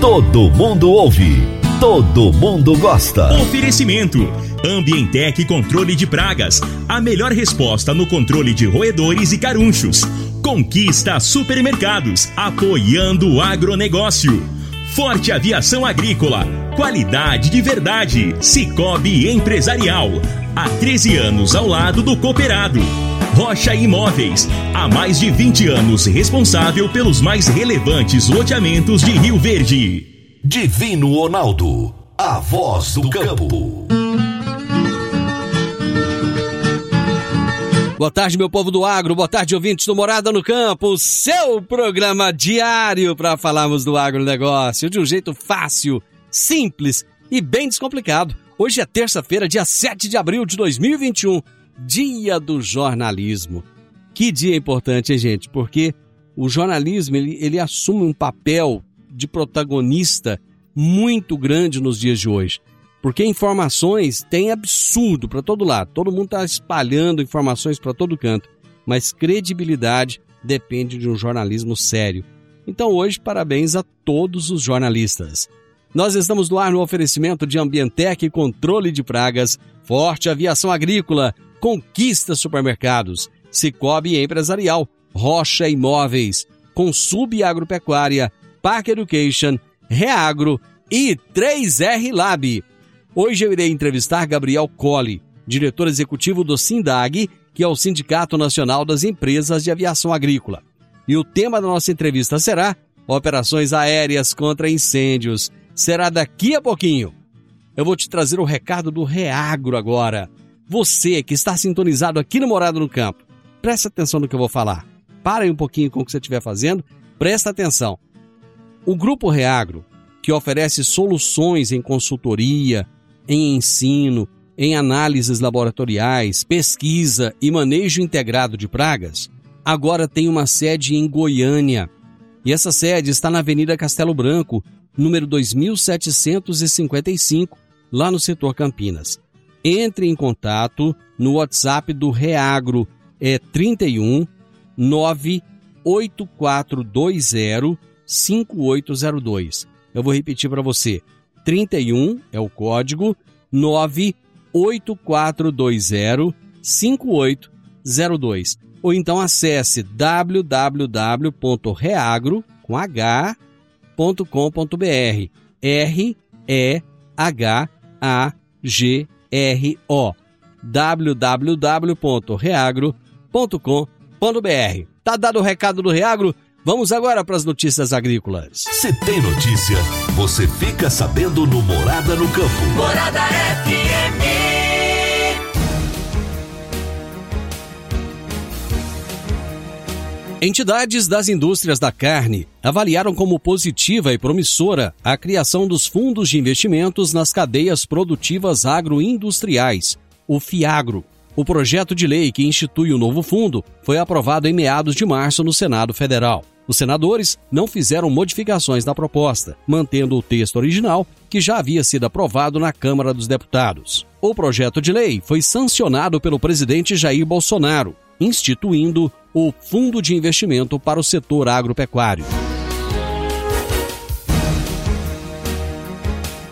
Todo mundo ouve. Todo mundo gosta. Oferecimento: Ambientec Controle de Pragas. A melhor resposta no controle de roedores e carunchos. Conquista Supermercados, apoiando o agronegócio. Forte Aviação Agrícola. Qualidade de verdade. Cicobi Empresarial. Há 13 anos ao lado do cooperado. Rocha Imóveis. Há mais de 20 anos responsável pelos mais relevantes loteamentos de Rio Verde. Divino Ronaldo. A voz do campo. Boa tarde, meu povo do agro. Boa tarde, ouvintes do Morada no Campo. Seu programa diário para falarmos do agronegócio de um jeito fácil, simples e bem descomplicado. Hoje é terça-feira, dia 7 de abril de 2021, dia do jornalismo. Que dia importante, hein, gente? Porque o jornalismo ele, ele assume um papel de protagonista muito grande nos dias de hoje. Porque informações tem absurdo para todo lado. Todo mundo está espalhando informações para todo canto. Mas credibilidade depende de um jornalismo sério. Então hoje, parabéns a todos os jornalistas. Nós estamos no ar no oferecimento de Ambientec Controle de Pragas, Forte Aviação Agrícola, Conquista Supermercados, Cicobi Empresarial, Rocha Imóveis, Consub Agropecuária, Park Education, Reagro e 3R Lab. Hoje eu irei entrevistar Gabriel Colli, diretor executivo do SINDAG, que é o Sindicato Nacional das Empresas de Aviação Agrícola. E o tema da nossa entrevista será Operações Aéreas contra Incêndios. Será daqui a pouquinho. Eu vou te trazer o recado do Reagro agora. Você que está sintonizado aqui no Morado no Campo, presta atenção no que eu vou falar. Para aí um pouquinho com o que você estiver fazendo, presta atenção. O Grupo Reagro, que oferece soluções em consultoria, em ensino, em análises laboratoriais, pesquisa e manejo integrado de pragas, agora tem uma sede em Goiânia. E essa sede está na Avenida Castelo Branco, número 2755, lá no setor Campinas. Entre em contato no WhatsApp do Reagro, é 31 98420 5802. Eu vou repetir para você. 31 é o código 98420 5802. Ou então acesse www.reagro com h.com.br. R E H A G R O www.reagro.com.br. Tá dado o recado do Reagro? Vamos agora para as notícias agrícolas. Se tem notícia, você fica sabendo no Morada no Campo. Morada FM. Entidades das indústrias da carne avaliaram como positiva e promissora a criação dos fundos de investimentos nas cadeias produtivas agroindustriais, o FIAGRO. O projeto de lei que institui o novo fundo foi aprovado em meados de março no Senado Federal. Os senadores não fizeram modificações na proposta, mantendo o texto original que já havia sido aprovado na Câmara dos Deputados. O projeto de lei foi sancionado pelo presidente Jair Bolsonaro, instituindo o Fundo de Investimento para o Setor Agropecuário.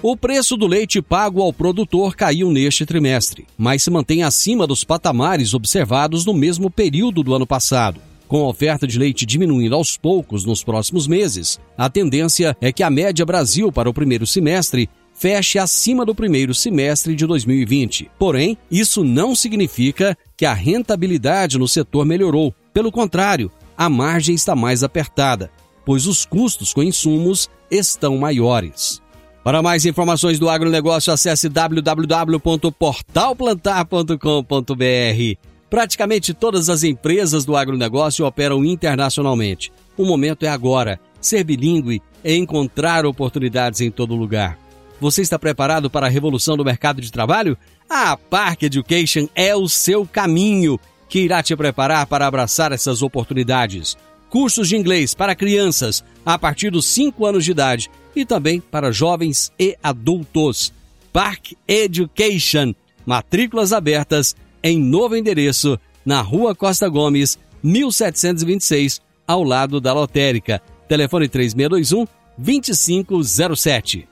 O preço do leite pago ao produtor caiu neste trimestre, mas se mantém acima dos patamares observados no mesmo período do ano passado. Com a oferta de leite diminuindo aos poucos nos próximos meses, a tendência é que a média Brasil para o primeiro semestre feche acima do primeiro semestre de 2020. Porém, isso não significa que a rentabilidade no setor melhorou. Pelo contrário, a margem está mais apertada, pois os custos com insumos estão maiores. Para mais informações do agronegócio, acesse www.portalplantar.com.br. Praticamente todas as empresas do agronegócio operam internacionalmente. O momento é agora. Ser bilíngue é encontrar oportunidades em todo lugar. Você está preparado para a revolução do mercado de trabalho? A Park Education é o seu caminho que irá te preparar para abraçar essas oportunidades. Cursos de inglês para crianças a partir dos 5 anos de idade e também para jovens e adultos. Park Education. Matrículas abertas em novo endereço na Rua Costa Gomes, 1726, ao lado da lotérica. Telefone 3621 2507.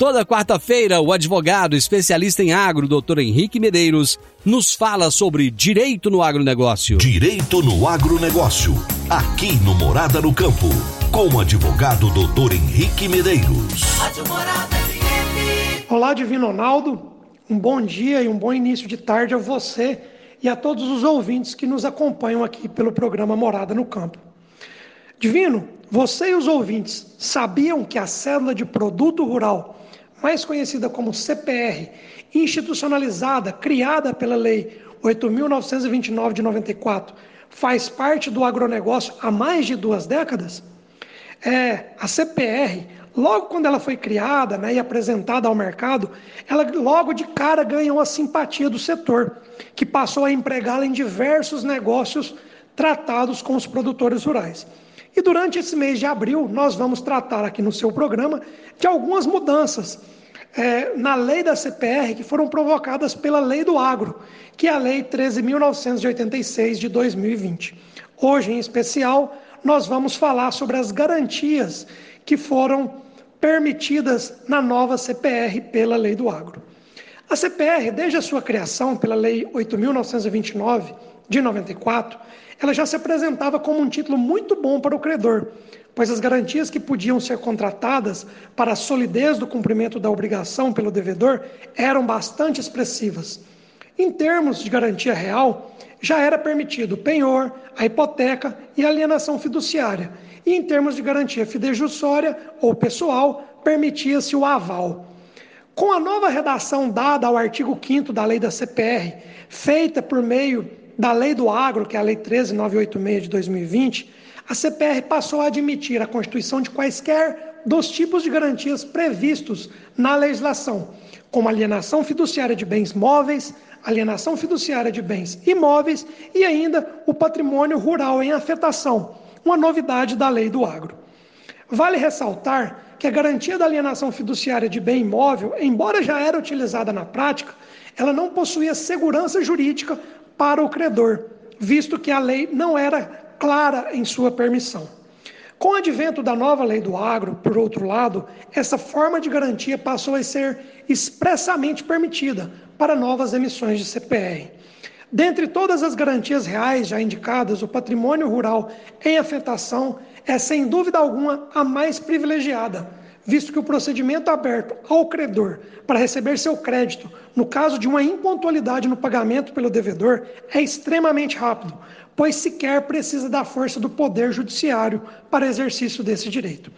Toda quarta-feira, o advogado especialista em agro, doutor Henrique Medeiros, nos fala sobre direito no agronegócio. Direito no agronegócio, aqui no Morada no Campo, com o advogado doutor Henrique Medeiros. Olá, Divino Ronaldo. Um bom dia e um bom início de tarde a você e a todos os ouvintes que nos acompanham aqui pelo programa Morada no Campo. Divino, você e os ouvintes sabiam que a cédula de produto rural, mais conhecida como CPR, institucionalizada, criada pela Lei 8.929 de 94, faz parte do agronegócio há mais de duas décadas? É, a CPR, logo quando ela foi criada né, e apresentada ao mercado, ela logo de cara ganhou a simpatia do setor, que passou a empregá-la em diversos negócios tratados com os produtores rurais. E durante esse mês de abril, nós vamos tratar aqui no seu programa de algumas mudanças é, na lei da CPR que foram provocadas pela lei do agro, que é a Lei 13.986 de 2020. Hoje, em especial, nós vamos falar sobre as garantias que foram permitidas na nova CPR pela lei do agro. A CPR, desde a sua criação pela Lei 8.929 de 94, ela já se apresentava como um título muito bom para o credor, pois as garantias que podiam ser contratadas para a solidez do cumprimento da obrigação pelo devedor eram bastante expressivas. Em termos de garantia real, já era permitido o penhor, a hipoteca e a alienação fiduciária. E em termos de garantia fidejussória ou pessoal, permitia-se o aval. Com a nova redação dada ao artigo 5 da lei da CPR, feita por meio da lei do agro, que é a lei 13986 de 2020, a CPR passou a admitir a constituição de quaisquer dos tipos de garantias previstos na legislação, como alienação fiduciária de bens móveis, alienação fiduciária de bens imóveis e ainda o patrimônio rural em afetação, uma novidade da lei do agro. Vale ressaltar que a garantia da alienação fiduciária de bem imóvel, embora já era utilizada na prática, ela não possuía segurança jurídica para o credor, visto que a lei não era clara em sua permissão. Com o advento da nova lei do agro, por outro lado, essa forma de garantia passou a ser expressamente permitida para novas emissões de CPR. Dentre todas as garantias reais já indicadas, o patrimônio rural em afetação é, sem dúvida alguma, a mais privilegiada, visto que o procedimento aberto ao credor para receber seu crédito, no caso de uma impontualidade no pagamento pelo devedor, é extremamente rápido, pois sequer precisa da força do poder judiciário para exercício desse direito.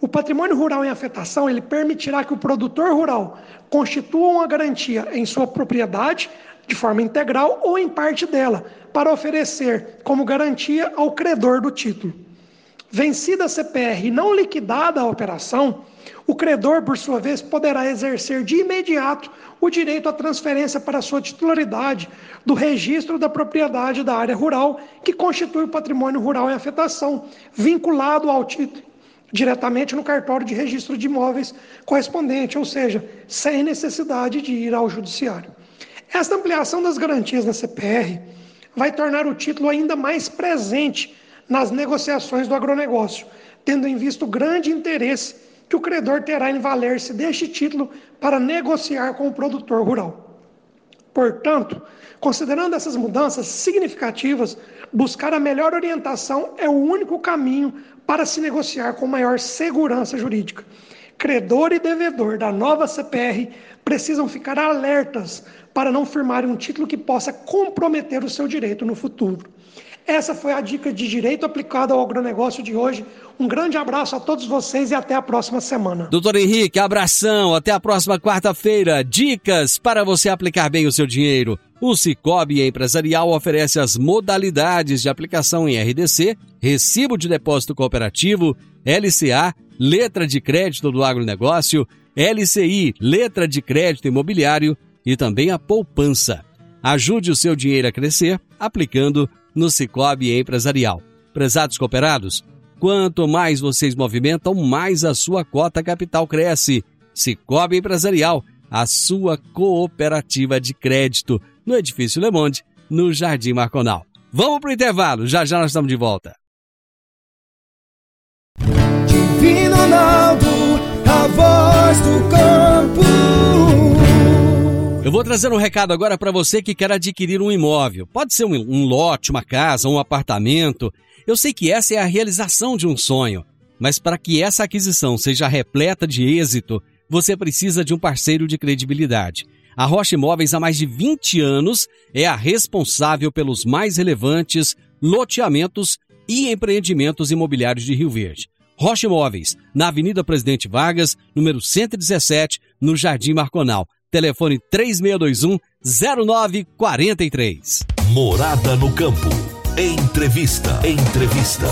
O patrimônio rural em afetação ele permitirá que o produtor rural constitua uma garantia em sua propriedade de forma integral ou em parte dela, para oferecer como garantia ao credor do título. Vencida a CPR e não liquidada a operação, o credor, por sua vez, poderá exercer de imediato o direito à transferência para sua titularidade do registro da propriedade da área rural, que constitui o patrimônio rural em afetação, vinculado ao título diretamente no cartório de registro de imóveis correspondente, ou seja, sem necessidade de ir ao judiciário. Esta ampliação das garantias na CPR vai tornar o título ainda mais presente nas negociações do agronegócio, tendo em vista o grande interesse que o credor terá em valer-se deste título para negociar com o produtor rural. Portanto, considerando essas mudanças significativas, buscar a melhor orientação é o único caminho para se negociar com maior segurança jurídica. Credor e devedor da nova CPR precisam ficar alertas para não firmarem um título que possa comprometer o seu direito no futuro. Essa foi a dica de direito aplicado ao agronegócio de hoje. Um grande abraço a todos vocês e até a próxima semana. Doutor Henrique, abração, até a próxima quarta-feira. Dicas para você aplicar bem o seu dinheiro. O Cicobi Empresarial oferece as modalidades de aplicação em RDC, Recibo de Depósito Cooperativo, LCA, letra de crédito do agronegócio, LCI, letra de crédito imobiliário e também a poupança. Ajude o seu dinheiro a crescer aplicando no Cicobi Empresarial. Prezados cooperados, quanto mais vocês movimentam, mais a sua cota capital cresce. Cicobi Empresarial, a sua cooperativa de crédito, no Edifício Le Monde, no Jardim Marconal. Vamos para o intervalo, já já nós estamos de volta. Divino Ronaldo, a voz do campo. Eu vou trazer um recado agora para você que quer adquirir um imóvel. Pode ser um, um, lote, uma casa, um apartamento. Eu sei que essa é a realização de um sonho, mas para que essa aquisição seja repleta de êxito, você precisa de um parceiro de credibilidade. A Rocha Imóveis há mais de 20 anos é a responsável pelos mais relevantes loteamentos e empreendimentos imobiliários de Rio Verde. Rocha Imóveis, na Avenida Presidente Vargas, número 117, no Jardim Marconal. Telefone 3621 0943. Morada no campo. Entrevista. Entrevista.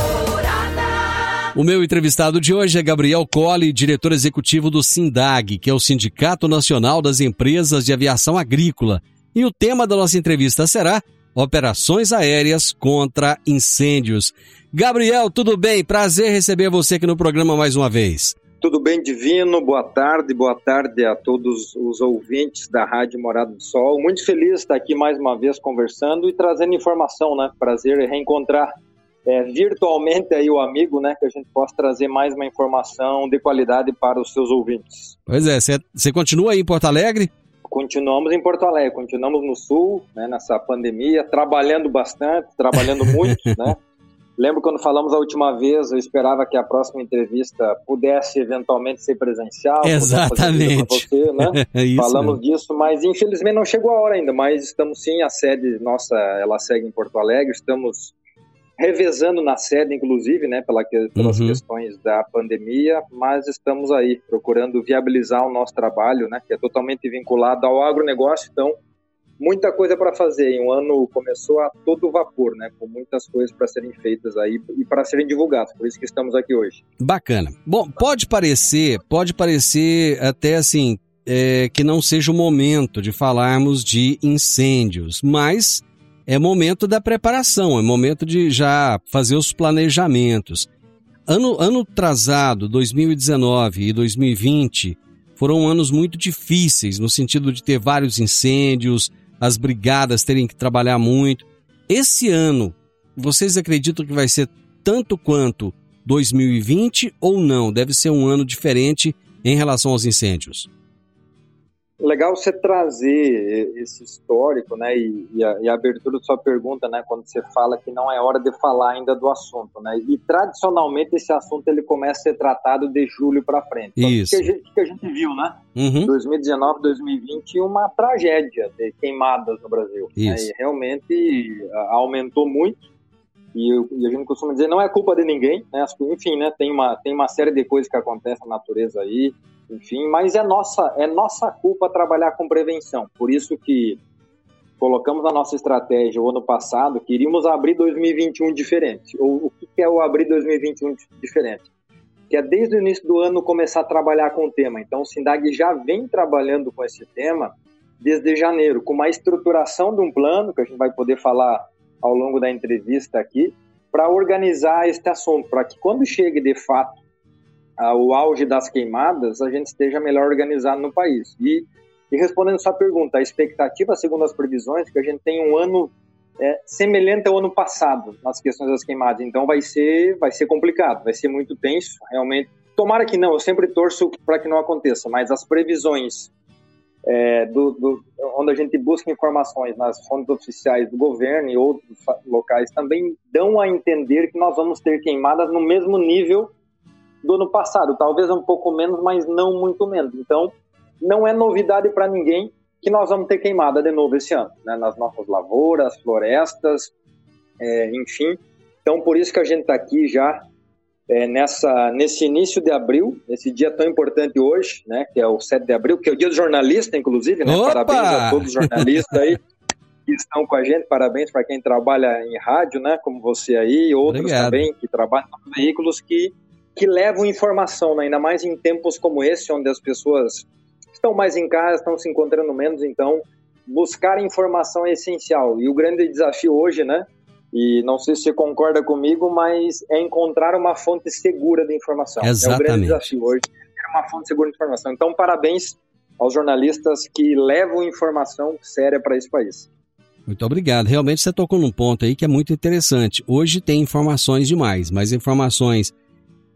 O meu entrevistado de hoje é Gabriel Colli, diretor executivo do SINDAG, que é o Sindicato Nacional das Empresas de Aviação Agrícola. E o tema da nossa entrevista será Operações Aéreas contra Incêndios. Gabriel, tudo bem? Prazer receber você aqui no programa mais uma vez. Tudo bem, Divino? Boa tarde, boa tarde a todos os ouvintes da Rádio Morada do Sol. Muito feliz de estar aqui mais uma vez conversando e trazendo informação, né? Prazer reencontrar é, virtualmente aí o amigo, né? Que a gente possa trazer mais uma informação de qualidade para os seus ouvintes. Pois é, você continua aí em Porto Alegre? Continuamos em Porto Alegre, continuamos no Sul, né, nessa pandemia, trabalhando bastante, trabalhando muito, né? Lembro quando falamos a última vez, eu esperava que a próxima entrevista pudesse eventualmente ser presencial. Exatamente. Você, né? falamos disso, mas infelizmente não chegou a hora ainda. Mas estamos sim, a sede nossa, ela segue em Porto Alegre. Estamos revezando na sede, inclusive, né, pela, pelas uhum. questões da pandemia, mas estamos aí procurando viabilizar o nosso trabalho, né, que é totalmente vinculado ao agronegócio. Então, muita coisa para fazer. Um ano começou a todo vapor, né? Com muitas coisas para serem feitas aí e para serem divulgadas. Por isso que estamos aqui hoje. Bacana. Bom, pode parecer, pode parecer até assim é, que não seja o momento de falarmos de incêndios, mas é momento da preparação, é momento de já fazer os planejamentos. Ano, ano atrasado, 2019 e 2020, foram anos muito difíceis, no sentido de ter vários incêndios, as brigadas terem que trabalhar muito. Esse ano, vocês acreditam que vai ser tanto quanto 2020 ou não? Deve ser um ano diferente em relação aos incêndios legal você trazer esse histórico, né, e, e, a, e, a, abertura da sua pergunta, né, quando você fala que não é hora de falar ainda do assunto, né, e tradicionalmente esse assunto ele começa a ser tratado de julho para frente. Então, Isso. O que, a gente, que a gente viu, né, uhum. 2019, 2020, uma tragédia de queimadas no Brasil. Né, e realmente aumentou muito. E, e, a gente costuma dizer não é culpa de ninguém, né? Enfim, né? Tem uma tem uma série de coisas que acontecem na natureza aí, enfim, mas é nossa, é nossa culpa trabalhar com prevenção. Por isso que colocamos na nossa estratégia o ano passado que iríamos abrir 2021 diferente. Ou o que é o abrir 2021 diferente? Que é desde o início do ano começar a trabalhar com o tema. Então o Sindag já vem trabalhando com esse tema desde janeiro, com uma estruturação de um plano que a gente vai poder falar ao longo da entrevista aqui, para organizar este assunto, para que quando chegue de fato o auge das queimadas, a gente esteja melhor organizado no país. E, e respondendo sua pergunta, a expectativa, segundo as previsões, é que a gente tem um ano é, semelhante ao ano passado nas questões das queimadas. Então vai ser, vai ser complicado, vai ser muito tenso, realmente. Tomara que não, eu sempre torço para que não aconteça, mas as previsões é, do, do, onde a gente busca informações nas fontes oficiais do governo e outros locais também dão a entender que nós vamos ter queimadas no mesmo nível do ano passado, talvez um pouco menos, mas não muito menos. Então, não é novidade para ninguém que nós vamos ter queimada de novo esse ano, né? nas nossas lavouras, florestas, é, enfim. Então, por isso que a gente está aqui já é, nessa, nesse início de abril, nesse dia tão importante hoje, né? que é o 7 de abril, que é o dia do jornalista, inclusive. Né? Parabéns a todos os jornalistas aí que estão com a gente, parabéns para quem trabalha em rádio, né? como você aí, outros Obrigado. também que trabalham em veículos que que levam informação, né? ainda mais em tempos como esse, onde as pessoas estão mais em casa, estão se encontrando menos, então buscar informação é essencial. E o grande desafio hoje, né? E não sei se você concorda comigo, mas é encontrar uma fonte segura de informação. Exatamente. É o grande desafio hoje, é uma fonte segura de informação. Então, parabéns aos jornalistas que levam informação séria para esse país. Muito obrigado. Realmente você tocou num ponto aí que é muito interessante. Hoje tem informações demais, mas informações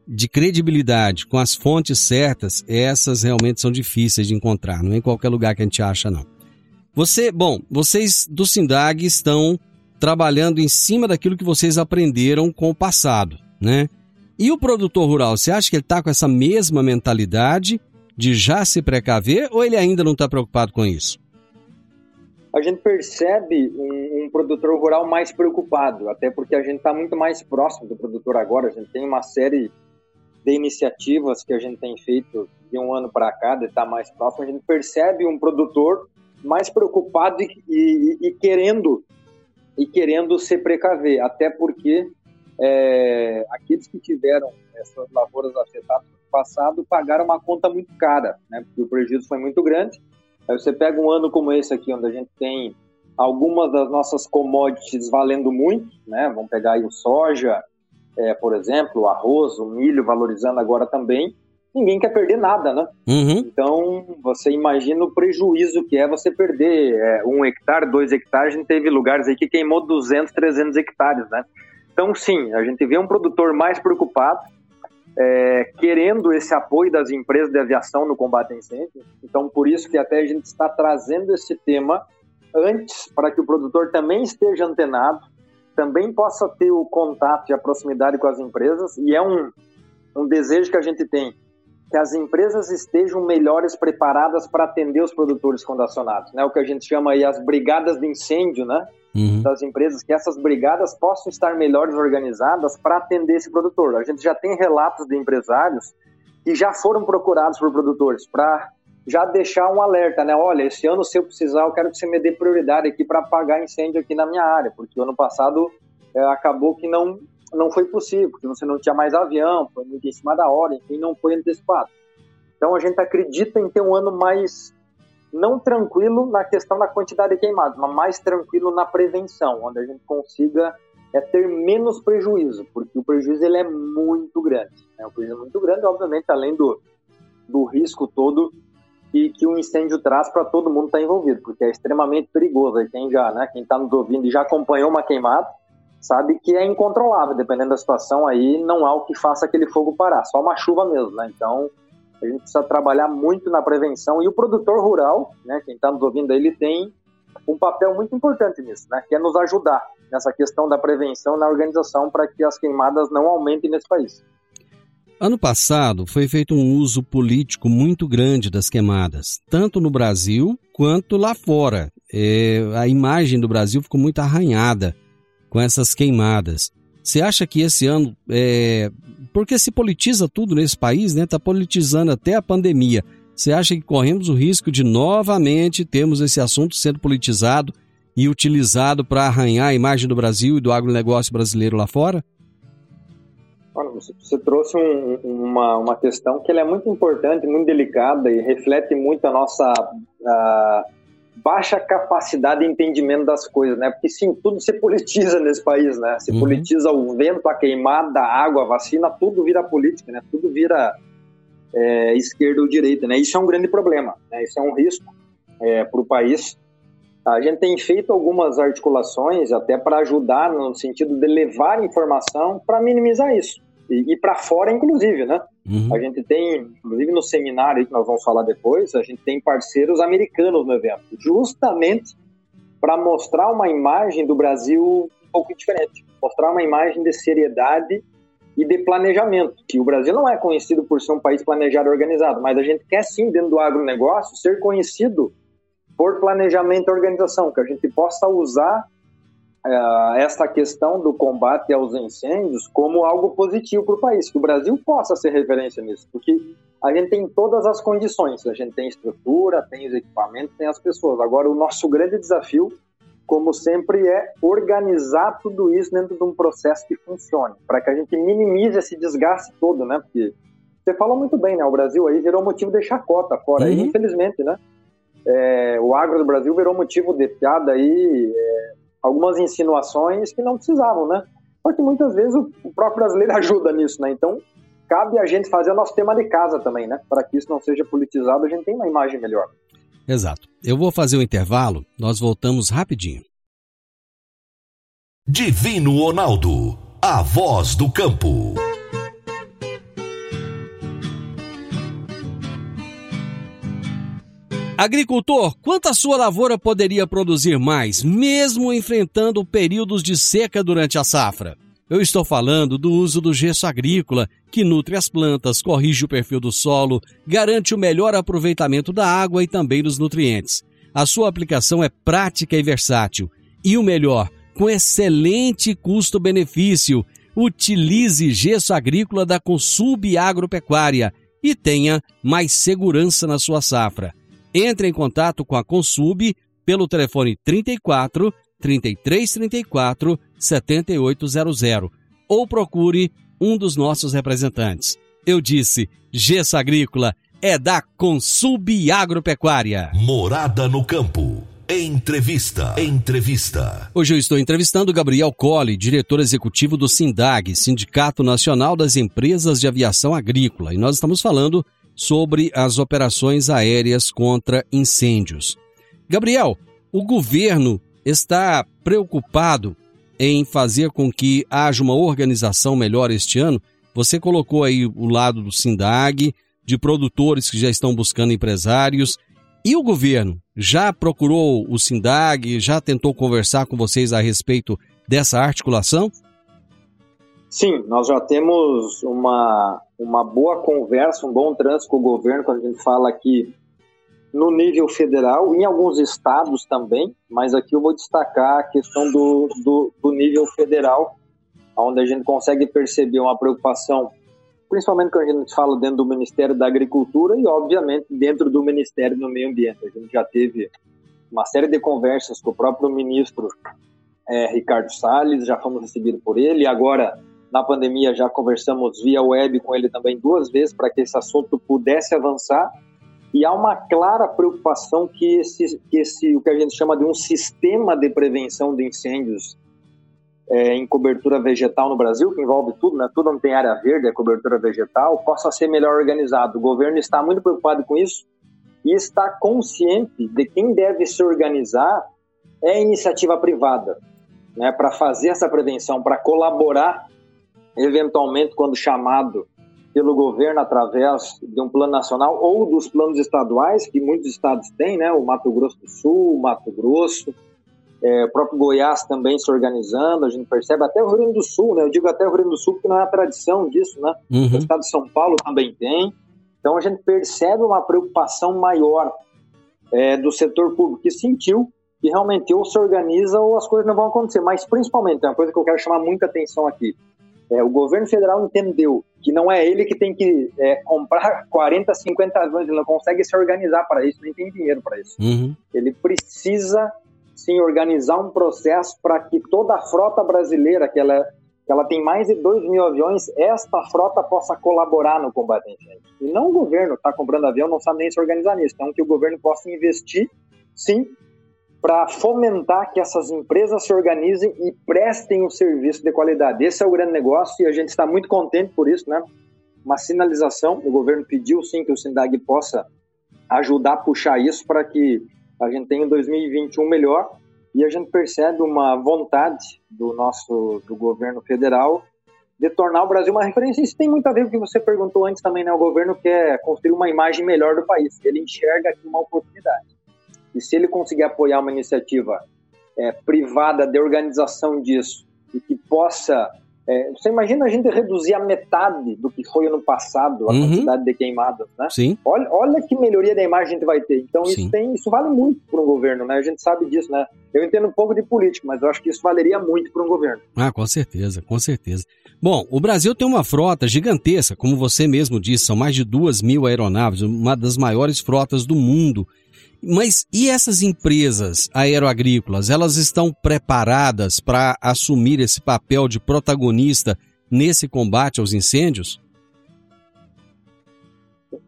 de credibilidade, com as fontes certas, essas realmente são difíceis de encontrar. Não é em qualquer lugar que a gente acha, não. Você, bom, vocês do Sindag estão trabalhando em cima daquilo que vocês aprenderam com o passado, né? E o produtor rural, você acha que ele está com essa mesma mentalidade de já se precaver ou ele ainda não está preocupado com isso? A gente percebe um, um, produtor rural mais preocupado, até porque a gente está muito mais próximo do produtor agora. A gente tem uma série de iniciativas que a gente tem feito de um ano para cá, de estar tá mais próximo. A gente percebe um produtor mais preocupado e, e, e querendo e querendo se precaver, até porque é, aqueles que tiveram essas lavouras afetadas no passado pagaram uma conta muito cara, né? Porque o prejuízo foi muito grande. Aí você pega um ano como esse aqui, onde a gente tem algumas das nossas commodities valendo muito, né? Vamos pegar aí o soja, é, por exemplo, o arroz, o milho valorizando agora também. Ninguém quer perder nada, né? Uhum. Então, você imagina o prejuízo que é você perder é, um hectare, dois hectares. A gente teve lugares aí que queimou 200, 300 hectares, né? Então, sim, a gente vê um produtor mais preocupado, é, querendo esse apoio das empresas de aviação no combate a incêndio. Então, por isso que até a gente está trazendo esse tema antes, para que o produtor também esteja antenado, também possa ter o contato e a proximidade com as empresas, e é um, um desejo que a gente tem, que as empresas estejam melhores preparadas para atender os produtores quando acionados, né? O que a gente chama aí as brigadas de incêndio, né? Uhum. Das empresas, que essas brigadas possam estar melhores organizadas para atender esse produtor. A gente já tem relatos de empresários que já foram procurados por produtores para já deixar um alerta, né? Olha, esse ano, se eu precisar, eu quero que você me dê prioridade aqui para apagar incêndio aqui na minha área, porque o ano passado é, acabou que não, não foi possível, porque você não tinha mais avião, foi muito em cima da hora, enfim, não foi antecipado. Então a gente acredita em ter um ano mais, não tranquilo na questão da quantidade de queimados, mas mais tranquilo na prevenção, onde a gente consiga é, ter menos prejuízo, porque o prejuízo ele é muito grande. Né? O prejuízo é muito grande, obviamente, além do, do risco todo que, que o incêndio traz para todo mundo estar tá envolvido, porque é extremamente perigoso. E quem já, né, quem está nos ouvindo e já acompanhou uma queimada, sabe que é incontrolável, dependendo da situação aí, não há o que faça aquele fogo parar, só uma chuva mesmo, né? Então, a gente precisa trabalhar muito na prevenção e o produtor rural, né, quem está nos ouvindo aí, ele tem um papel muito importante nisso, né, que é nos ajudar nessa questão da prevenção na organização para que as queimadas não aumentem nesse país. Ano passado foi feito um uso político muito grande das queimadas, tanto no Brasil quanto lá fora. É, a imagem do Brasil ficou muito arranhada com essas queimadas. Você acha que esse ano, é, porque se politiza tudo nesse país, né? Está politizando até a pandemia. Você acha que corremos o risco de novamente termos esse assunto sendo politizado e utilizado para arranhar a imagem do Brasil e do agronegócio brasileiro lá fora? Você trouxe um, uma, uma questão que é muito importante, muito delicada e reflete muito a nossa a baixa capacidade de entendimento das coisas, né? Porque sim, tudo se politiza nesse país, né? Se uhum. politiza o vento, a queimada, a água, a vacina, tudo vira política, né? Tudo vira é, esquerda ou direita, né? Isso é um grande problema, né? Isso é um risco é, para o país. A gente tem feito algumas articulações até para ajudar no sentido de levar informação para minimizar isso e, e para fora, inclusive, né? Uhum. A gente tem, inclusive no seminário que nós vamos falar depois, a gente tem parceiros americanos no evento, justamente para mostrar uma imagem do Brasil um pouco diferente, mostrar uma imagem de seriedade e de planejamento. Que o Brasil não é conhecido por ser um país planejado e organizado, mas a gente quer sim, dentro do agronegócio, ser conhecido por planejamento e organização, que a gente possa usar uh, essa questão do combate aos incêndios como algo positivo para o país, que o Brasil possa ser referência nisso, porque a gente tem todas as condições, a gente tem estrutura, tem os equipamentos, tem as pessoas. Agora, o nosso grande desafio como sempre, é organizar tudo isso dentro de um processo que funcione, para que a gente minimize esse desgaste todo, né? Porque você falou muito bem, né? O Brasil aí virou motivo de chacota fora, uhum. aí, infelizmente, né? É, o agro do Brasil virou motivo de piada aí, é, algumas insinuações que não precisavam, né? Porque muitas vezes o, o próprio brasileiro ajuda nisso, né? Então, cabe a gente fazer o nosso tema de casa também, né? Para que isso não seja politizado, a gente tem uma imagem melhor. Exato. Eu vou fazer o intervalo, nós voltamos rapidinho. Divino Ronaldo, a voz do campo. Agricultor, quanto a sua lavoura poderia produzir mais, mesmo enfrentando períodos de seca durante a safra? Eu estou falando do uso do gesso agrícola, que nutre as plantas, corrige o perfil do solo, garante o melhor aproveitamento da água e também dos nutrientes. A sua aplicação é prática e versátil. E o melhor, com excelente custo-benefício. Utilize gesso agrícola da Consub Agropecuária e tenha mais segurança na sua safra. Entre em contato com a Consub pelo telefone 34 3334 7800 ou procure um dos nossos representantes. Eu disse, Gesso Agrícola é da Consub Agropecuária. Morada no campo. Entrevista. Entrevista. Hoje eu estou entrevistando Gabriel Colli, diretor executivo do SINDAG, Sindicato Nacional das Empresas de Aviação Agrícola, e nós estamos falando sobre as operações aéreas contra incêndios. Gabriel, o governo está preocupado em fazer com que haja uma organização melhor este ano? Você colocou aí o lado do SINDAG, de produtores que já estão buscando empresários. E o governo já procurou o SINDAG, já tentou conversar com vocês a respeito dessa articulação? Sim, nós já temos uma, uma boa conversa, um bom trânsito com o governo quando a gente fala aqui no nível federal, em alguns estados também, mas aqui eu vou destacar a questão do, do, do nível federal, onde a gente consegue perceber uma preocupação, principalmente quando a gente fala dentro do Ministério da Agricultura e, obviamente, dentro do Ministério do Meio Ambiente. A gente já teve uma série de conversas com o próprio ministro é, Ricardo Salles, já fomos recebidos por ele, e agora, na pandemia, já conversamos via web com ele também duas vezes para que esse assunto pudesse avançar e há uma clara preocupação que esse, que esse o que a gente chama de um sistema de prevenção de incêndios é, em cobertura vegetal no Brasil, que envolve tudo, né? tudo onde tem área verde, é cobertura vegetal, possa ser melhor organizado. O governo está muito preocupado com isso e está consciente de quem deve se organizar é a iniciativa privada, né? para fazer essa prevenção, para colaborar, eventualmente, quando chamado pelo governo através de um plano nacional ou dos planos estaduais, que muitos estados têm, né? O Mato Grosso do Sul, o Mato Grosso, é, o próprio Goiás também se organizando, a gente percebe até o Rio Grande do Sul, né? Eu digo até o Rio Grande do Sul porque não é a tradição disso, né? Uhum. O estado de São Paulo também tem. Então a gente percebe uma preocupação maior é, do setor público que sentiu que realmente ou se organiza ou as coisas não vão acontecer. Mas principalmente, é uma coisa que eu quero chamar muita atenção aqui, é, o governo federal entendeu que não é ele que tem que é, comprar 40, 50 aviões, ele não consegue se organizar para isso, nem tem dinheiro para isso. Uhum. Ele precisa, sim, organizar um processo para que toda a frota brasileira, que ela, que ela tem mais de 2 mil aviões, esta frota possa colaborar no combate a incêndios. E não o governo está comprando avião, não sabe nem se organizar nisso. Então, que o governo possa investir, sim, para fomentar que essas empresas se organizem e prestem um serviço de qualidade. Esse é o grande negócio e a gente está muito contente por isso, né? Uma sinalização, o governo pediu sim que o Sindag possa ajudar a puxar isso para que a gente tenha um 2021 melhor e a gente percebe uma vontade do nosso do governo federal de tornar o Brasil uma referência. Isso tem muito a ver com o que você perguntou antes também, né? O governo quer construir uma imagem melhor do país. Ele enxerga aqui uma oportunidade. E se ele conseguir apoiar uma iniciativa é, privada de organização disso e que possa. É, você imagina a gente reduzir a metade do que foi ano passado, a uhum. quantidade de queimadas, né? Sim. Olha, olha que melhoria da imagem a gente vai ter. Então, isso, tem, isso vale muito para um governo, né? A gente sabe disso, né? Eu entendo um pouco de política, mas eu acho que isso valeria muito para um governo. Ah, com certeza, com certeza. Bom, o Brasil tem uma frota gigantesca, como você mesmo disse, são mais de duas mil aeronaves, uma das maiores frotas do mundo Mas e essas empresas aeroagrícolas, elas estão preparadas para assumir esse papel de protagonista nesse combate aos incêndios?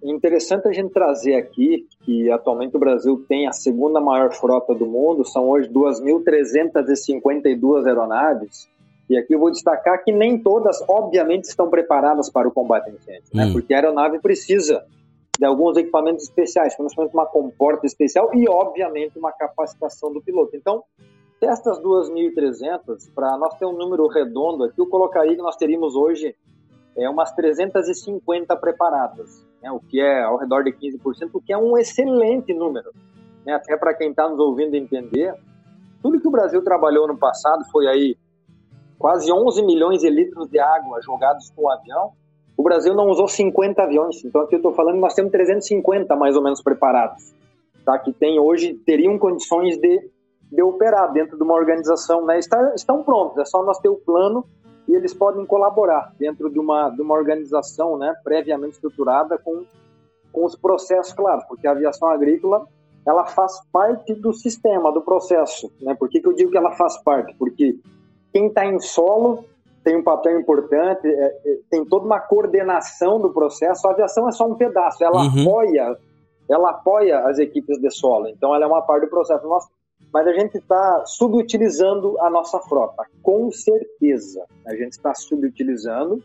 Interessante a gente trazer aqui que atualmente o Brasil tem a segunda maior frota do mundo, são hoje 2.352 aeronaves, e aqui eu vou destacar que nem todas, obviamente, estão preparadas para o combate a incêndio, né? hum. né? porque a aeronave precisa de alguns equipamentos especiais, principalmente uma comporta especial e, obviamente, uma capacitação do piloto. Então, destas 2.300, para nós ter um número redondo aqui, eu colocaria que nós teríamos hoje é, umas 350 preparadas, né, o que é ao redor de 15%, o que é um excelente número. Né, até para quem está nos ouvindo entender, tudo que o Brasil trabalhou no passado foi aí quase 11 milhões de litros de água jogados com o avião, o Brasil não usou 50 aviões, então aqui eu estou falando nós temos 350 mais ou menos preparados, tá? que tem hoje, teriam condições de, de operar dentro de uma organização, né? Está, estão prontos, é só nós ter o plano e eles podem colaborar dentro de uma, de uma organização né, previamente estruturada com, com os processos claros, porque a aviação agrícola ela faz parte do sistema, do processo. Né? Por que, que eu digo que ela faz parte? Porque quem está em solo tem um papel importante, é, é, tem toda uma coordenação do processo. A aviação é só um pedaço, ela uhum. apoia, ela apoia as equipes de solo. Então ela é uma parte do processo. Nós, mas a gente está subutilizando a nossa frota, com certeza. A gente está subutilizando.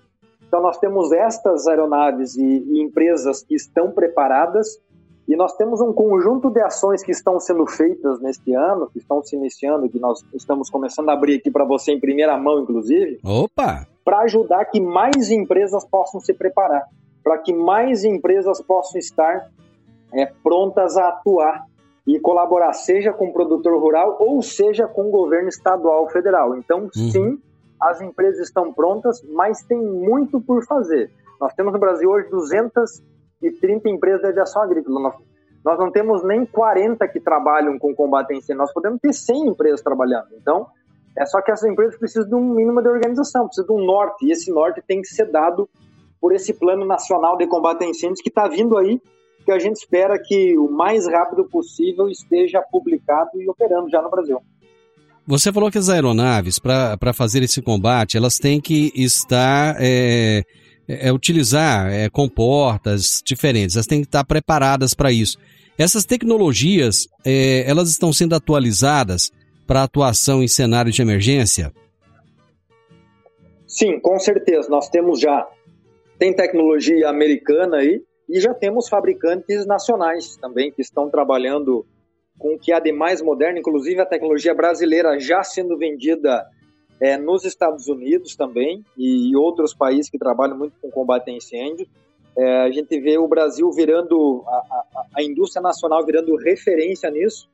Então nós temos estas aeronaves e, e empresas que estão preparadas e nós temos um conjunto de ações que estão sendo feitas neste ano, que estão se iniciando, que nós estamos começando a abrir aqui para você em primeira mão, inclusive. Opa! Para ajudar que mais empresas possam se preparar, para que mais empresas possam estar é, prontas a atuar e colaborar, seja com o produtor rural ou seja com o governo estadual ou federal. Então, uhum. sim, as empresas estão prontas, mas tem muito por fazer. Nós temos no Brasil hoje 200 e 30 empresas de aviação agrícola. Nós, nós não temos nem 40 que trabalham com combate a incêndio, nós podemos ter 100 empresas trabalhando. Então, é só que essas empresas precisam de um mínimo de organização, precisam de um norte, e esse norte tem que ser dado por esse Plano Nacional de Combate a Incêndios que está vindo aí, que a gente espera que o mais rápido possível esteja publicado e operando já no Brasil. Você falou que as aeronaves, para fazer esse combate, elas têm que estar é, é, é, utilizar é, comportas diferentes, elas têm que estar preparadas para isso. Essas tecnologias, é, elas estão sendo atualizadas para atuação em cenário de emergência? Sim, com certeza. Nós temos já, tem tecnologia americana aí e já temos fabricantes nacionais também que estão trabalhando com o que há de mais moderno, inclusive a tecnologia brasileira já sendo vendida é, nos Estados Unidos também e outros países que trabalham muito com combate a incêndio. É, a gente vê o Brasil virando, a, a, a, indústria nacional virando referência nisso,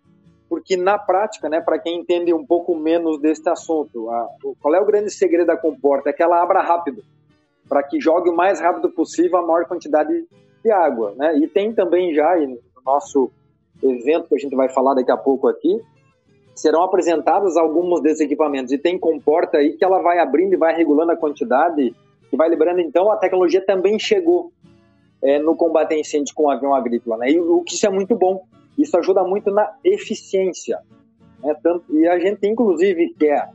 porque na prática, né, para quem entende um pouco menos deste assunto, a, qual é o grande segredo da comporta? É que ela abra rápido, para que jogue o mais rápido possível a maior quantidade de água. Né? E tem também já, no nosso evento que a gente vai falar daqui a pouco aqui, serão apresentados alguns desses equipamentos e tem comporta aí que ela vai abrindo e vai regulando a quantidade e vai liberando. Então, a tecnologia também chegou é, no combate a incêndio com o avião agrícola, né? E o que isso é muito bom. Isso ajuda muito na eficiência. Né? Tanto, e a gente, inclusive, quer,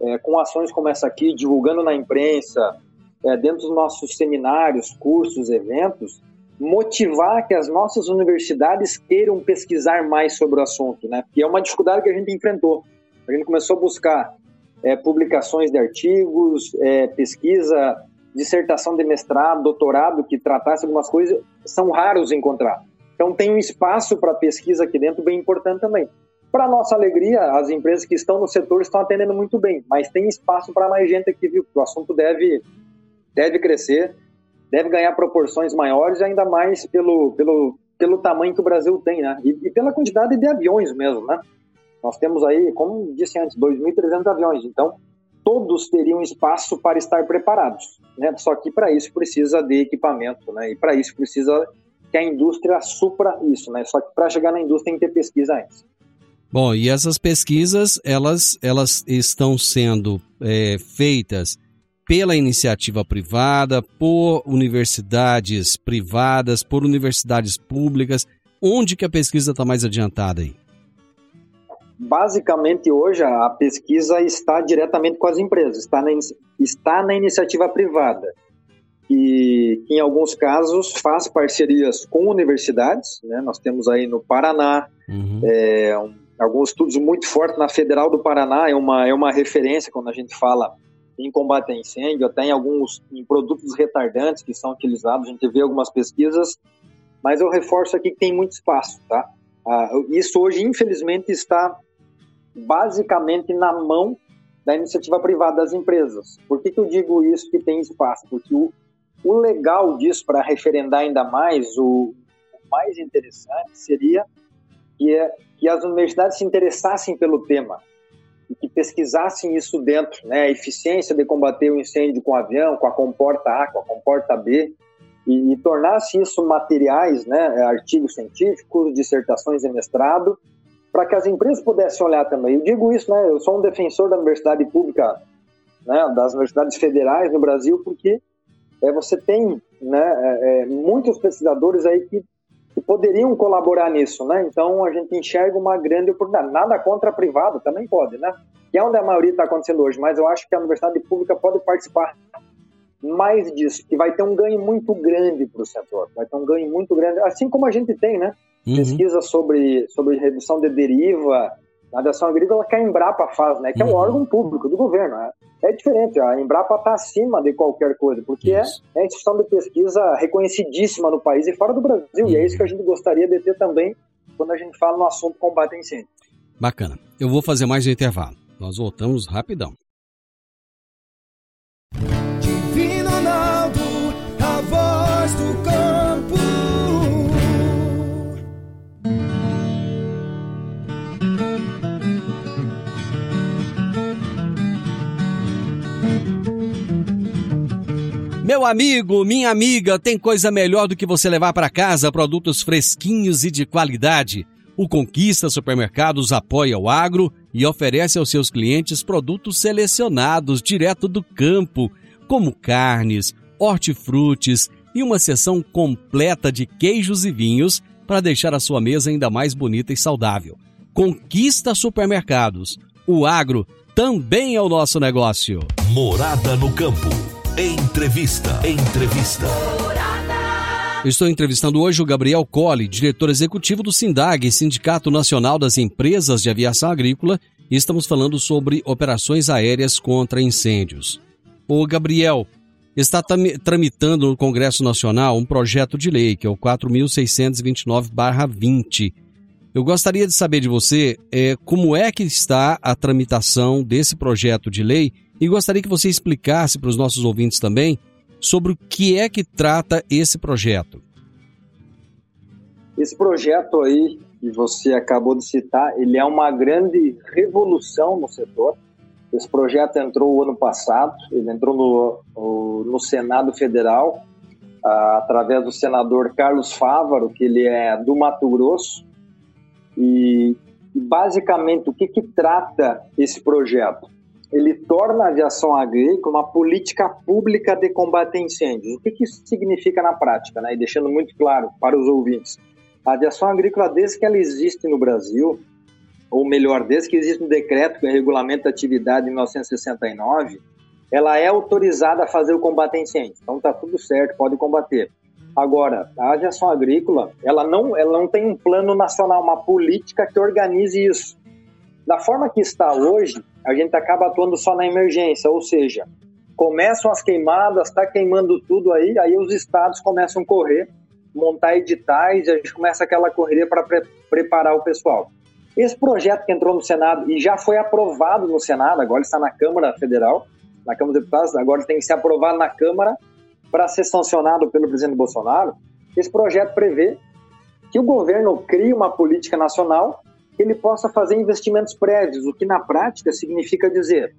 é, com ações como essa aqui, divulgando na imprensa, é, dentro dos nossos seminários, cursos, eventos, motivar que as nossas universidades queiram pesquisar mais sobre o assunto, né? Que é uma dificuldade que a gente enfrentou. A gente começou a buscar é, publicações de artigos, é, pesquisa, dissertação de mestrado, doutorado que tratasse algumas coisas, são raros encontrar. Então tem um espaço para pesquisa aqui dentro bem importante também. Para nossa alegria, as empresas que estão no setor estão atendendo muito bem, mas tem espaço para mais gente aqui, viu? O assunto deve deve crescer deve ganhar proporções maiores, ainda mais pelo, pelo, pelo tamanho que o Brasil tem, né? E, e pela quantidade de aviões mesmo, né? Nós temos aí, como disse antes, 2.300 aviões, então todos teriam espaço para estar preparados, né? Só que para isso precisa de equipamento, né? E para isso precisa que a indústria supra isso, né? Só que para chegar na indústria tem que ter pesquisa antes. Bom, e essas pesquisas, elas, elas estão sendo é, feitas pela iniciativa privada, por universidades privadas, por universidades públicas. onde que a pesquisa está mais adiantada aí? Basicamente, hoje, a pesquisa está diretamente com as empresas, está na, está na iniciativa privada, e em alguns casos faz parcerias com universidades, né? nós temos aí no Paraná, uhum. é, um, alguns estudos muito fortes na Federal do Paraná, é uma, é uma referência quando a gente fala em combate a incêndio, até em alguns em produtos retardantes que são utilizados, a gente vê algumas pesquisas, mas eu reforço aqui que tem muito espaço, tá? Ah, isso hoje, infelizmente, está basicamente na mão da iniciativa privada das empresas. Por que, que eu digo isso que tem espaço? Porque o, o legal disso, para referendar ainda mais, o, o mais interessante seria que, é, que as universidades se interessassem pelo tema e que pesquisassem isso dentro, né? A eficiência de combater o incêndio com avião, com a comporta A, com a comporta B, e, e tornasse isso materiais, né? Artigos científicos, dissertações de mestrado, para que as empresas pudessem olhar também. Eu digo isso, né? Eu sou um defensor da universidade pública, né? Das universidades federais no Brasil, porque é, você tem, né? É, é muitos pesquisadores aí que, que poderiam colaborar nisso, né? Então a gente enxerga uma grande oportunidade. Nada contra a privada, também pode, né? Que é onde a maioria está acontecendo hoje, mas eu acho que a universidade pública pode participar mais disso, que vai ter um ganho muito grande para o setor, vai ter um ganho muito grande, assim como a gente tem, né? Uhum. Pesquisa sobre, sobre redução de deriva, a aviação agrícola que a Embrapa faz, né? Que é um uhum. órgão público do governo. É, é diferente, a Embrapa está acima de qualquer coisa, porque é, é a instituição de pesquisa reconhecidíssima no país e fora do Brasil, uhum. e é isso que a gente gostaria de ter também quando a gente fala no assunto combate a incêndio. Bacana. Eu vou fazer mais um intervalo. Nós voltamos rapidão. Meu amigo, minha amiga, tem coisa melhor do que você levar para casa produtos fresquinhos e de qualidade. O Conquista Supermercados apoia o agro e oferece aos seus clientes produtos selecionados direto do campo, como carnes, hortifrutis e uma seção completa de queijos e vinhos para deixar a sua mesa ainda mais bonita e saudável. Conquista Supermercados. O agro também é o nosso negócio. Morada no campo. Entrevista. Entrevista. estou entrevistando hoje o Gabriel Colli, diretor executivo do SINDAG, Sindicato Nacional das Empresas de Aviação Agrícola, e estamos falando sobre operações aéreas contra incêndios. O Gabriel está tramitando no Congresso Nacional um projeto de lei, que é o 4629-20. Eu gostaria de saber de você é, como é que está a tramitação desse projeto de lei e gostaria que você explicasse para os nossos ouvintes também sobre o que é que trata esse projeto. Esse projeto aí que você acabou de citar, ele é uma grande revolução no setor. Esse projeto entrou o ano passado, ele entrou no, no Senado Federal, através do senador Carlos Fávaro, que ele é do Mato Grosso. E, basicamente, o que, que trata esse projeto? Ele torna a aviação agrícola uma política pública de combate a incêndios. O que, que isso significa na prática? Né? E deixando muito claro para os ouvintes, a aviação agrícola, desde que ela existe no Brasil, ou melhor, desde que existe um decreto que regulamenta a atividade em 1969, ela é autorizada a fazer o combate a incêndios. Então está tudo certo, pode combater. Agora, a aviação agrícola, ela não, ela não tem um plano nacional, uma política que organize isso. Da forma que está hoje, a gente acaba atuando só na emergência, ou seja, começam as queimadas, está queimando tudo aí, aí os estados começam a correr, montar editais, a gente começa aquela correria para pre preparar o pessoal. Esse projeto que entrou no Senado e já foi aprovado no Senado, agora está na Câmara Federal, na Câmara dos Deputados, agora tem que ser aprovado na Câmara para ser sancionado pelo presidente Bolsonaro. Esse projeto prevê que o governo crie uma política nacional ele possa fazer investimentos prévios, o que na prática significa dizer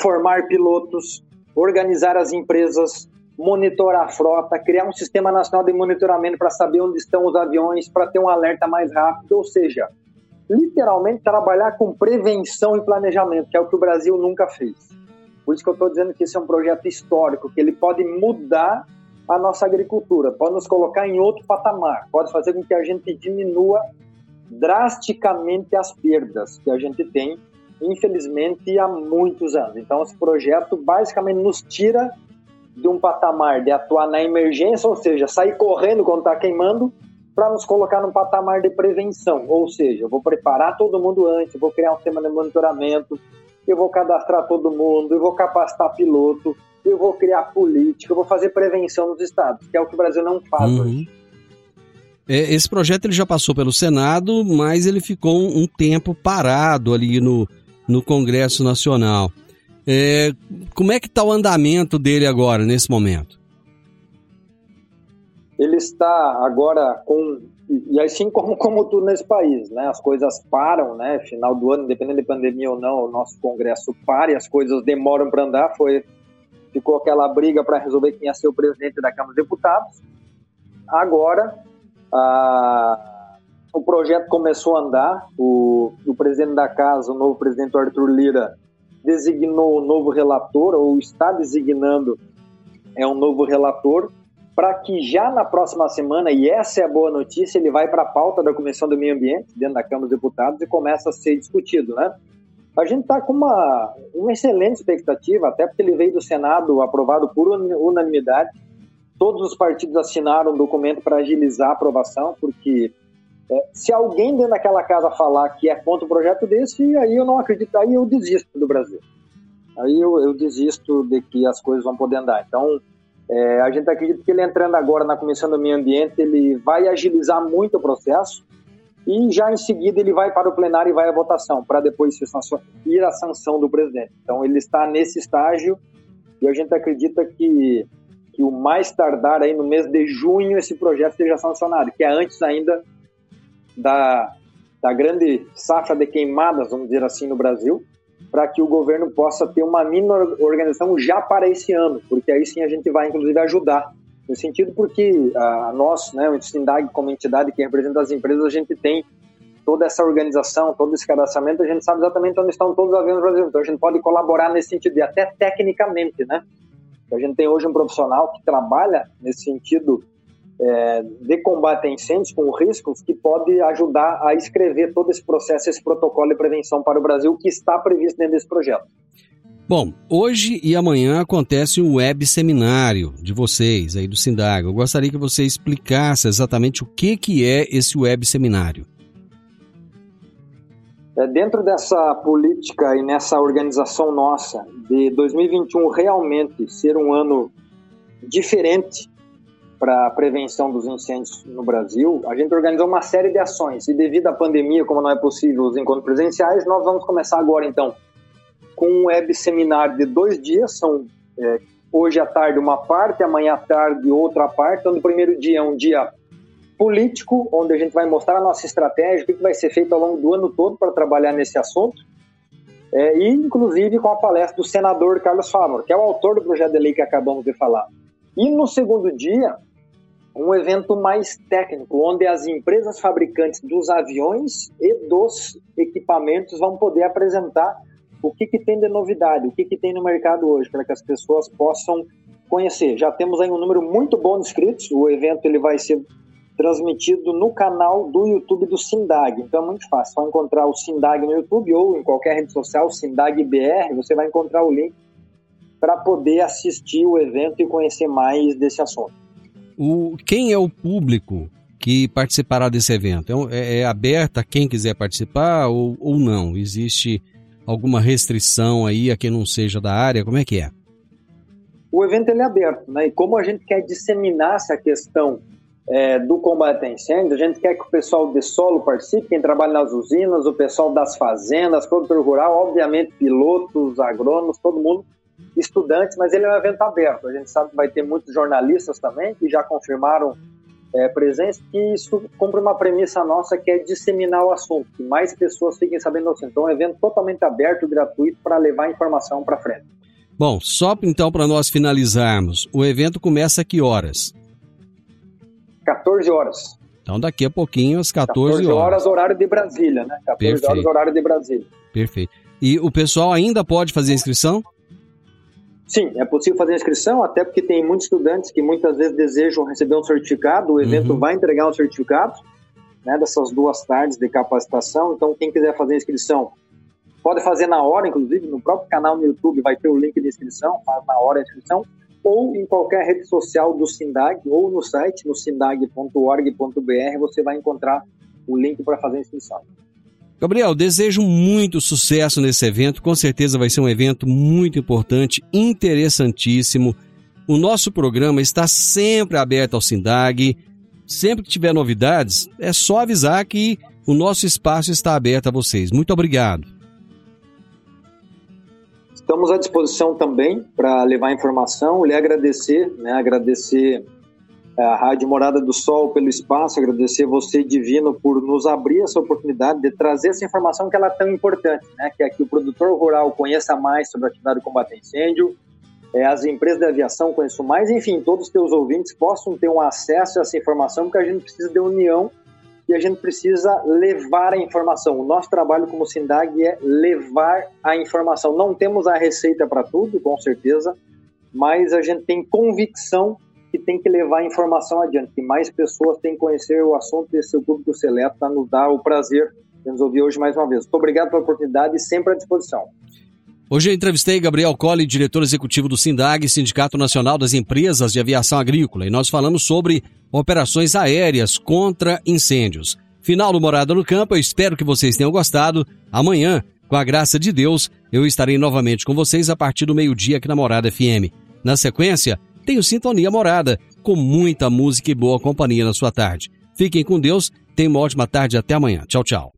formar pilotos, organizar as empresas, monitorar a frota, criar um sistema nacional de monitoramento para saber onde estão os aviões, para ter um alerta mais rápido, ou seja, literalmente trabalhar com prevenção e planejamento, que é o que o Brasil nunca fez. Por isso que eu estou dizendo que esse é um projeto histórico, que ele pode mudar a nossa agricultura, pode nos colocar em outro patamar, pode fazer com que a gente diminua drasticamente as perdas que a gente tem, infelizmente, há muitos anos. Então, esse projeto basicamente nos tira de um patamar de atuar na emergência, ou seja, sair correndo quando está queimando, para nos colocar num patamar de prevenção. Ou seja, eu vou preparar todo mundo antes, eu vou criar um sistema de monitoramento, eu vou cadastrar todo mundo, eu vou capacitar piloto, eu vou criar política, eu vou fazer prevenção nos estados, que é o que o Brasil não faz uhum. hoje. É, esse projeto ele já passou pelo Senado, mas ele ficou um, tempo parado ali no, no Congresso Nacional. É, como é que está o andamento dele agora, nesse momento? Ele está agora com e assim como, como tudo nesse país, né? As coisas param, né? Final do ano, independente de pandemia ou não, o nosso Congresso para e as coisas demoram para andar. Foi ficou aquela briga para resolver quem ia ser o presidente da Câmara dos Deputados. Agora a, o projeto começou a andar. O, o presidente da casa, o novo presidente Arthur Lira, designou um novo relator, ou está designando é um novo relator, para que já na próxima semana, e essa é a boa notícia, ele vai para a pauta da Comissão do Meio Ambiente, dentro da Câmara dos Deputados, e começa a ser discutido, né? A gente está com uma, uma excelente expectativa, até porque ele veio do Senado aprovado por unanimidade. Todos os partidos assinaram um documento para agilizar a aprovação, porque é, se alguém dentro daquela casa falar que é contra um projeto desse, aí eu não acredito, aí eu desisto do Brasil. Aí eu, eu desisto de que as coisas vão poder andar. Então, é, a gente acredita que ele entrando agora na Comissão do Meio Ambiente, ele vai agilizar muito o processo e já em seguida ele vai para o plenário e vai à votação, para depois ir à sanção do presidente. Então ele está nesse estágio e a gente acredita que, que o mais tardar aí no mês de junho esse projeto seja sancionado, que é antes ainda da, da grande safra de queimadas, vamos dizer assim, no Brasil, para que o governo possa ter uma mini organização já para esse ano, porque aí sim a gente vai inclusive ajudar no sentido porque a nós, né, o Sindag como entidade que representa as empresas, a gente tem toda essa organização, todo esse cadastramento, a gente sabe exatamente onde estão todos os aviões no Brasil. Então a gente pode colaborar nesse sentido, e até tecnicamente, né? A gente tem hoje um profissional que trabalha nesse sentido é, de combate a incêndios com riscos, que pode ajudar a escrever todo esse processo, esse protocolo de prevenção para o Brasil que está previsto dentro desse projeto. Bom, hoje e amanhã acontece um web seminário de vocês aí do Sindaga. Eu gostaria que você explicasse exatamente o que, que é esse web seminário. É, dentro dessa política e nessa organização nossa de 2021 realmente ser um ano diferente para a prevenção dos incêndios no Brasil, a gente organizou uma série de ações e devido à pandemia, como não é possível os encontros presenciais, nós vamos começar agora então com um web seminário de dois dias, são é, hoje à tarde uma parte, amanhã à tarde outra parte. Então, no primeiro dia é um dia político, onde a gente vai mostrar a nossa estratégia, o que vai ser feito ao longo do ano todo para trabalhar nesse assunto. É, e, inclusive, com a palestra do senador Carlos Favor, que é o autor do projeto de lei que acabamos de falar. E no segundo dia, um evento mais técnico, onde as empresas fabricantes dos aviões e dos equipamentos vão poder apresentar o que, que tem de novidade, o que, que tem no mercado hoje, para que as pessoas possam conhecer. Já temos aí um número muito bom de inscritos, o evento ele vai ser transmitido no canal do YouTube do Sindag, então é muito fácil, só encontrar o Sindag no YouTube ou em qualquer rede social, Sindag BR, você vai encontrar o link para poder assistir o evento e conhecer mais desse assunto. O, quem é o público que participará desse evento? É, é aberto a quem quiser participar ou, ou não? Existe alguma restrição aí a quem não seja da área? Como é que é? O evento ele é aberto, né? E como a gente quer disseminar essa questão é, do combate a incêndio, a gente quer que o pessoal de solo participe, quem trabalha nas usinas, o pessoal das fazendas, produtor rural, obviamente pilotos, agrônomos, todo mundo, estudantes, mas ele é um evento aberto. A gente sabe que vai ter muitos jornalistas também que já confirmaram é, presença, que isso cumpre uma premissa nossa que é disseminar o assunto, que mais pessoas fiquem sabendo do assunto. Então, é um evento totalmente aberto, gratuito, para levar informação para frente. Bom, só então para nós finalizarmos, o evento começa a que horas? 14 horas. Então daqui a pouquinho, às 14, 14 horas. horário de Brasília, né? 14 Perfeito. horas, horário de Brasília. Perfeito. E o pessoal ainda pode fazer inscrição? Sim, é possível fazer inscrição, até porque tem muitos estudantes que muitas vezes desejam receber um certificado, o evento uhum. vai entregar um certificado né, dessas duas tardes de capacitação, então quem quiser fazer inscrição, pode fazer na hora, inclusive, no próprio canal no YouTube vai ter o link de inscrição, faz na hora a inscrição, ou em qualquer rede social do SINDAG, ou no site, no sindag.org.br, você vai encontrar o link para fazer a inscrição. Gabriel, desejo muito sucesso nesse evento. Com certeza vai ser um evento muito importante, interessantíssimo. O nosso programa está sempre aberto ao Sindag. Sempre que tiver novidades, é só avisar que o nosso espaço está aberto a vocês. Muito obrigado. Estamos à disposição também para levar informação, lhe agradecer, né, agradecer é, a Rádio Morada do Sol pelo espaço, agradecer você, Divino, por nos abrir essa oportunidade de trazer essa informação que ela é tão importante, né? que é que o produtor rural conheça mais sobre a atividade de combate a incêndio, é, as empresas de aviação conheçam mais, enfim, todos os teus ouvintes possam ter um acesso a essa informação, porque a gente precisa de união e a gente precisa levar a informação. O nosso trabalho como Sindag é levar a informação. Não temos a receita para tudo, com certeza, mas a gente tem convicção que tem que levar a informação adiante, que mais pessoas têm que conhecer o assunto desse público seleto para nos dar o prazer de nos ouvir hoje mais uma vez. Muito obrigado pela oportunidade e sempre à disposição. Hoje eu entrevistei Gabriel Colli, diretor executivo do SINDAG, Sindicato Nacional das Empresas de Aviação Agrícola, e nós falamos sobre operações aéreas contra incêndios. Final do Morada no Campo, eu espero que vocês tenham gostado. Amanhã, com a graça de Deus, eu estarei novamente com vocês a partir do meio-dia aqui na Morada FM. Na sequência, tenho Sintonia Morada, com muita música e boa companhia na sua tarde. Fiquem com Deus, tenham uma ótima tarde até amanhã. Tchau, tchau.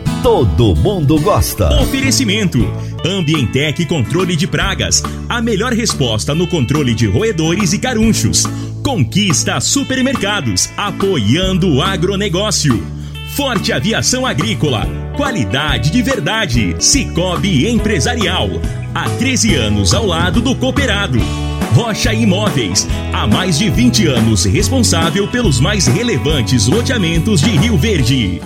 Todo mundo gosta. Oferecimento: Ambientec Controle de Pragas. A melhor resposta no controle de roedores e carunchos. Conquista Supermercados. Apoiando o agronegócio. Forte Aviação Agrícola. Qualidade de verdade. Cicobi Empresarial. Há 13 anos ao lado do cooperado. Rocha Imóveis, há mais de 20 anos responsável pelos mais relevantes loteamentos de Rio Verde.